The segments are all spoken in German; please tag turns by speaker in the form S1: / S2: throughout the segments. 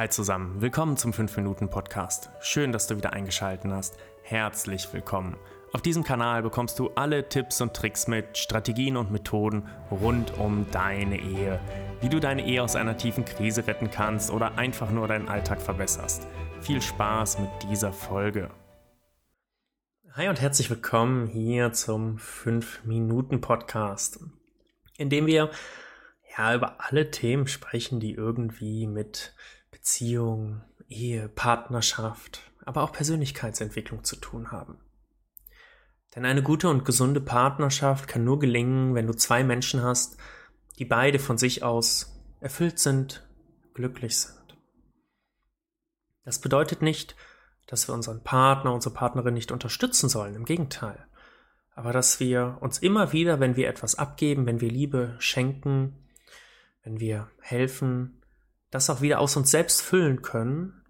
S1: Hi zusammen, willkommen zum 5-Minuten-Podcast. Schön, dass du wieder eingeschaltet hast. Herzlich willkommen. Auf diesem Kanal bekommst du alle Tipps und Tricks mit, Strategien und Methoden rund um deine Ehe. Wie du deine Ehe aus einer tiefen Krise retten kannst oder einfach nur deinen Alltag verbesserst. Viel Spaß mit dieser Folge. Hi und herzlich willkommen hier zum 5-Minuten-Podcast, in dem wir ja über alle Themen sprechen, die irgendwie mit Beziehung, Ehe, Partnerschaft, aber auch Persönlichkeitsentwicklung zu tun haben. Denn eine gute und gesunde Partnerschaft kann nur gelingen, wenn du zwei Menschen hast, die beide von sich aus erfüllt sind, glücklich sind. Das bedeutet nicht, dass wir unseren Partner, unsere Partnerin nicht unterstützen sollen, im Gegenteil. Aber dass wir uns immer wieder, wenn wir etwas abgeben, wenn wir Liebe schenken, wenn wir helfen, das auch wieder aus uns selbst füllen können,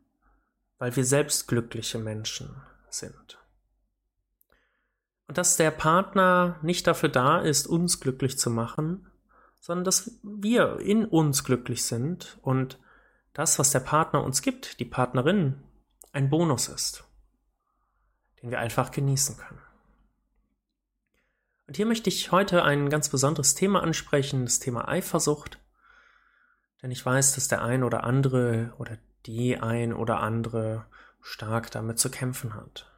S1: weil wir selbst glückliche Menschen sind. Und dass der Partner nicht dafür da ist, uns glücklich zu machen, sondern dass wir in uns glücklich sind und das, was der Partner uns gibt, die Partnerin, ein Bonus ist, den wir einfach genießen können. Und hier möchte ich heute ein ganz besonderes Thema ansprechen, das Thema Eifersucht. Denn ich weiß, dass der ein oder andere oder die ein oder andere stark damit zu kämpfen hat.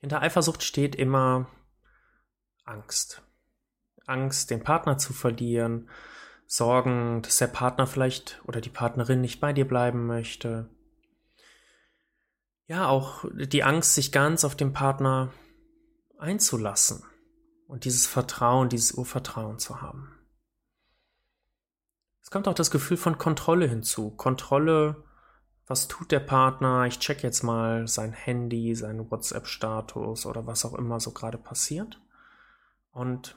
S1: Hinter Eifersucht steht immer Angst. Angst, den Partner zu verlieren, Sorgen, dass der Partner vielleicht oder die Partnerin nicht bei dir bleiben möchte. Ja, auch die Angst, sich ganz auf den Partner einzulassen und dieses Vertrauen, dieses Urvertrauen zu haben. Es kommt auch das Gefühl von Kontrolle hinzu. Kontrolle, was tut der Partner? Ich check jetzt mal sein Handy, seinen WhatsApp-Status oder was auch immer so gerade passiert. Und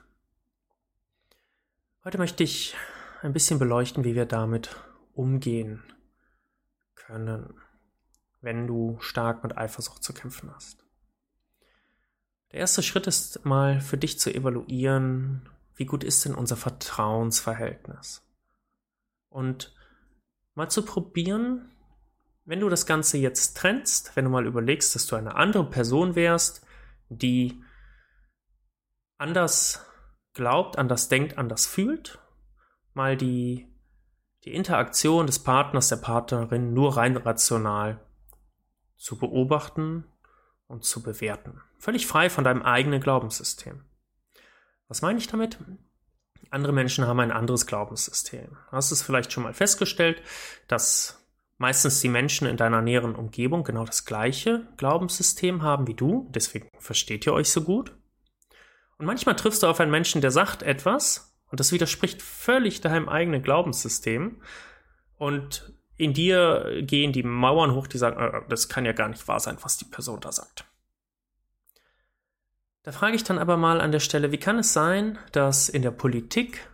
S1: heute möchte ich ein bisschen beleuchten, wie wir damit umgehen können, wenn du stark mit Eifersucht zu kämpfen hast. Der erste Schritt ist mal für dich zu evaluieren, wie gut ist denn unser Vertrauensverhältnis? Und mal zu probieren, wenn du das Ganze jetzt trennst, wenn du mal überlegst, dass du eine andere Person wärst, die anders glaubt, anders denkt, anders fühlt, mal die, die Interaktion des Partners, der Partnerin nur rein rational zu beobachten und zu bewerten. Völlig frei von deinem eigenen Glaubenssystem. Was meine ich damit? Andere Menschen haben ein anderes Glaubenssystem. Hast du es vielleicht schon mal festgestellt, dass meistens die Menschen in deiner näheren Umgebung genau das gleiche Glaubenssystem haben wie du, deswegen versteht ihr euch so gut. Und manchmal triffst du auf einen Menschen, der sagt etwas und das widerspricht völlig deinem eigenen Glaubenssystem und in dir gehen die Mauern hoch, die sagen, äh, das kann ja gar nicht wahr sein, was die Person da sagt. Da frage ich dann aber mal an der Stelle, wie kann es sein, dass in der Politik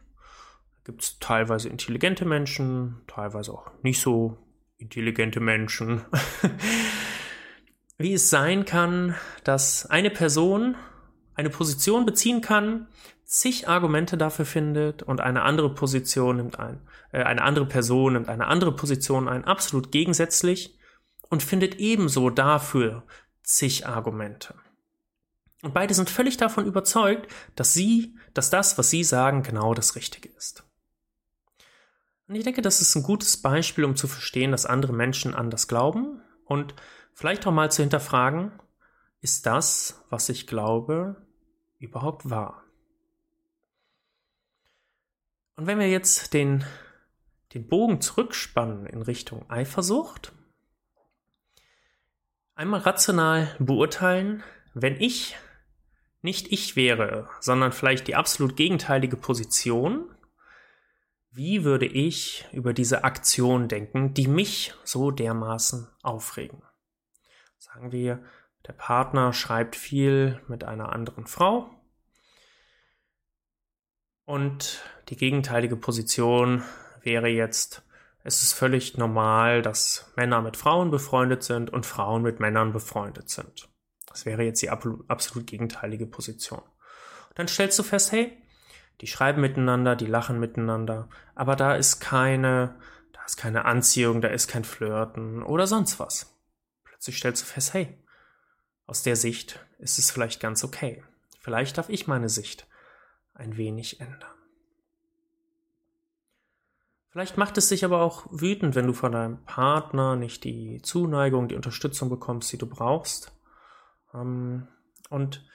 S1: gibt es teilweise intelligente Menschen, teilweise auch nicht so intelligente Menschen, wie es sein kann, dass eine Person eine Position beziehen kann, zig Argumente dafür findet und eine andere Position nimmt ein, äh, eine andere Person nimmt eine andere Position ein, absolut gegensätzlich und findet ebenso dafür zig Argumente. Und beide sind völlig davon überzeugt, dass sie, dass das, was sie sagen, genau das Richtige ist. Und ich denke, das ist ein gutes Beispiel, um zu verstehen, dass andere Menschen anders glauben und vielleicht auch mal zu hinterfragen, ist das, was ich glaube, überhaupt wahr? Und wenn wir jetzt den, den Bogen zurückspannen in Richtung Eifersucht, einmal rational beurteilen, wenn ich nicht ich wäre, sondern vielleicht die absolut gegenteilige Position, wie würde ich über diese Aktion denken, die mich so dermaßen aufregen? Sagen wir, der Partner schreibt viel mit einer anderen Frau und die gegenteilige Position wäre jetzt, es ist völlig normal, dass Männer mit Frauen befreundet sind und Frauen mit Männern befreundet sind. Das wäre jetzt die absolut gegenteilige Position. Und dann stellst du fest, hey, die schreiben miteinander, die lachen miteinander, aber da ist keine, da ist keine Anziehung, da ist kein Flirten oder sonst was. Plötzlich stellst du fest, hey, aus der Sicht ist es vielleicht ganz okay. Vielleicht darf ich meine Sicht ein wenig ändern. Vielleicht macht es dich aber auch wütend, wenn du von deinem Partner nicht die Zuneigung, die Unterstützung bekommst, die du brauchst. Ähm, und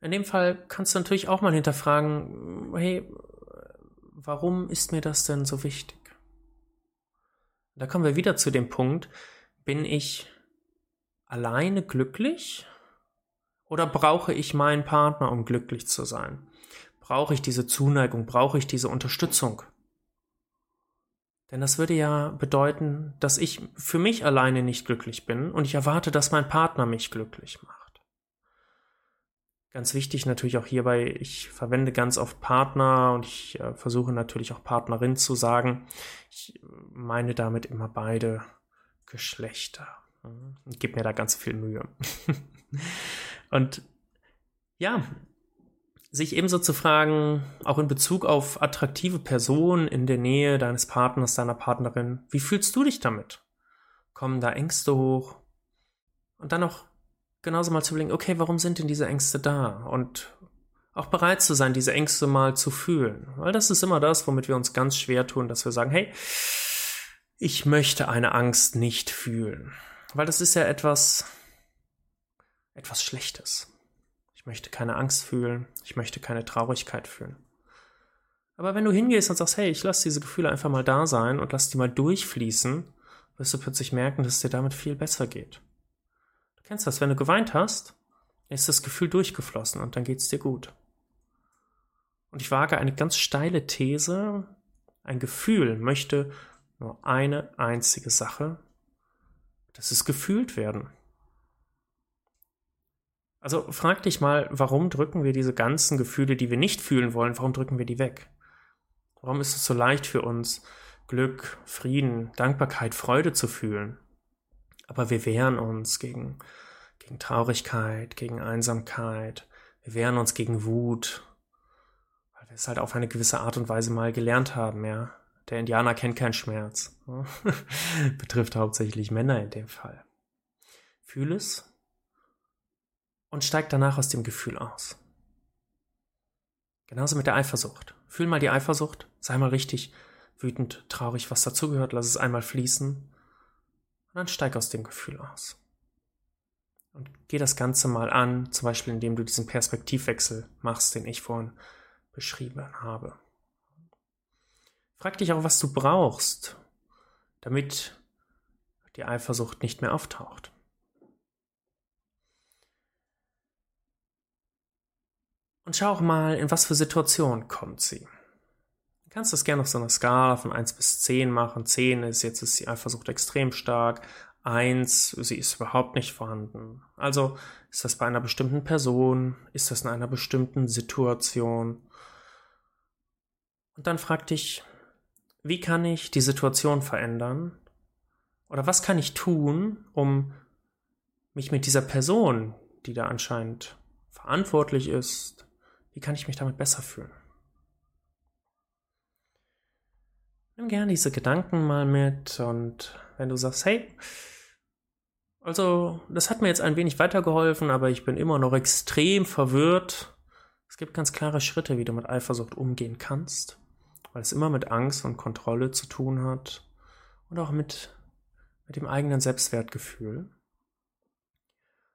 S1: in dem Fall kannst du natürlich auch mal hinterfragen, hey, warum ist mir das denn so wichtig? Da kommen wir wieder zu dem Punkt, bin ich alleine glücklich oder brauche ich meinen Partner, um glücklich zu sein? Brauche ich diese Zuneigung? Brauche ich diese Unterstützung? Denn das würde ja bedeuten, dass ich für mich alleine nicht glücklich bin und ich erwarte, dass mein Partner mich glücklich macht. Ganz wichtig natürlich auch hierbei, ich verwende ganz oft Partner und ich äh, versuche natürlich auch Partnerin zu sagen. Ich meine damit immer beide Geschlechter. Ich gebe mir da ganz viel Mühe. und ja, sich ebenso zu fragen, auch in Bezug auf attraktive Personen in der Nähe deines Partners, deiner Partnerin, wie fühlst du dich damit? Kommen da Ängste hoch? Und dann auch genauso mal zu überlegen, okay, warum sind denn diese Ängste da? Und auch bereit zu sein, diese Ängste mal zu fühlen. Weil das ist immer das, womit wir uns ganz schwer tun, dass wir sagen, hey, ich möchte eine Angst nicht fühlen. Weil das ist ja etwas, etwas Schlechtes. Ich möchte keine Angst fühlen. Ich möchte keine Traurigkeit fühlen. Aber wenn du hingehst und sagst, hey, ich lasse diese Gefühle einfach mal da sein und lass die mal durchfließen, wirst du plötzlich merken, dass es dir damit viel besser geht. Du kennst das, wenn du geweint hast, ist das Gefühl durchgeflossen und dann geht es dir gut. Und ich wage eine ganz steile These, ein Gefühl möchte nur eine einzige Sache, das ist gefühlt werden. Also frag dich mal, warum drücken wir diese ganzen Gefühle, die wir nicht fühlen wollen, warum drücken wir die weg? Warum ist es so leicht für uns, Glück, Frieden, Dankbarkeit, Freude zu fühlen? Aber wir wehren uns gegen, gegen Traurigkeit, gegen Einsamkeit, wir wehren uns gegen Wut, weil wir es halt auf eine gewisse Art und Weise mal gelernt haben, ja. Der Indianer kennt keinen Schmerz. Betrifft hauptsächlich Männer in dem Fall. Fühl es, und steig danach aus dem Gefühl aus. Genauso mit der Eifersucht. Fühl mal die Eifersucht, sei mal richtig wütend, traurig, was dazugehört, lass es einmal fließen und dann steig aus dem Gefühl aus. Und geh das Ganze mal an, zum Beispiel indem du diesen Perspektivwechsel machst, den ich vorhin beschrieben habe. Frag dich auch, was du brauchst, damit die Eifersucht nicht mehr auftaucht. Und schau auch mal, in was für Situationen kommt sie. Du kannst das gerne auf so einer Skala von 1 bis 10 machen. 10 ist, jetzt ist die Eifersucht extrem stark. 1, sie ist überhaupt nicht vorhanden. Also ist das bei einer bestimmten Person? Ist das in einer bestimmten Situation? Und dann frag dich, wie kann ich die Situation verändern? Oder was kann ich tun, um mich mit dieser Person, die da anscheinend verantwortlich ist, wie kann ich mich damit besser fühlen? Nimm gerne diese Gedanken mal mit und wenn du sagst, hey, also das hat mir jetzt ein wenig weitergeholfen, aber ich bin immer noch extrem verwirrt. Es gibt ganz klare Schritte, wie du mit Eifersucht umgehen kannst, weil es immer mit Angst und Kontrolle zu tun hat und auch mit, mit dem eigenen Selbstwertgefühl.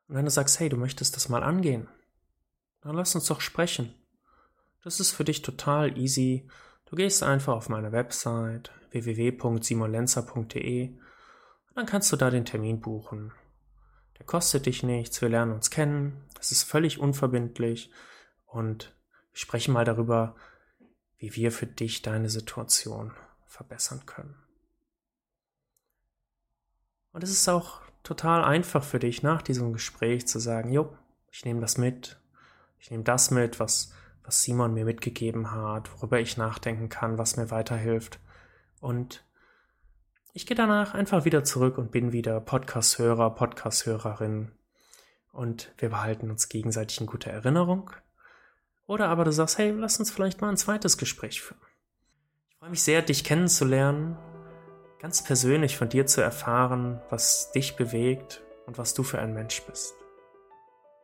S1: Und wenn du sagst, hey, du möchtest das mal angehen, dann lass uns doch sprechen. Das ist für dich total easy. Du gehst einfach auf meine Website www.simonlenzer.de und dann kannst du da den Termin buchen. Der kostet dich nichts, wir lernen uns kennen, es ist völlig unverbindlich und wir sprechen mal darüber, wie wir für dich deine Situation verbessern können. Und es ist auch total einfach für dich nach diesem Gespräch zu sagen, jo, ich nehme das mit, ich nehme das mit, was, was Simon mir mitgegeben hat, worüber ich nachdenken kann, was mir weiterhilft. Und ich gehe danach einfach wieder zurück und bin wieder Podcast-Hörer, Podcast-Hörerin. Und wir behalten uns gegenseitig in guter Erinnerung. Oder aber du sagst, hey, lass uns vielleicht mal ein zweites Gespräch führen. Ich freue mich sehr, dich kennenzulernen. ganz persönlich von dir zu erfahren, was dich bewegt und was du für ein Mensch bist.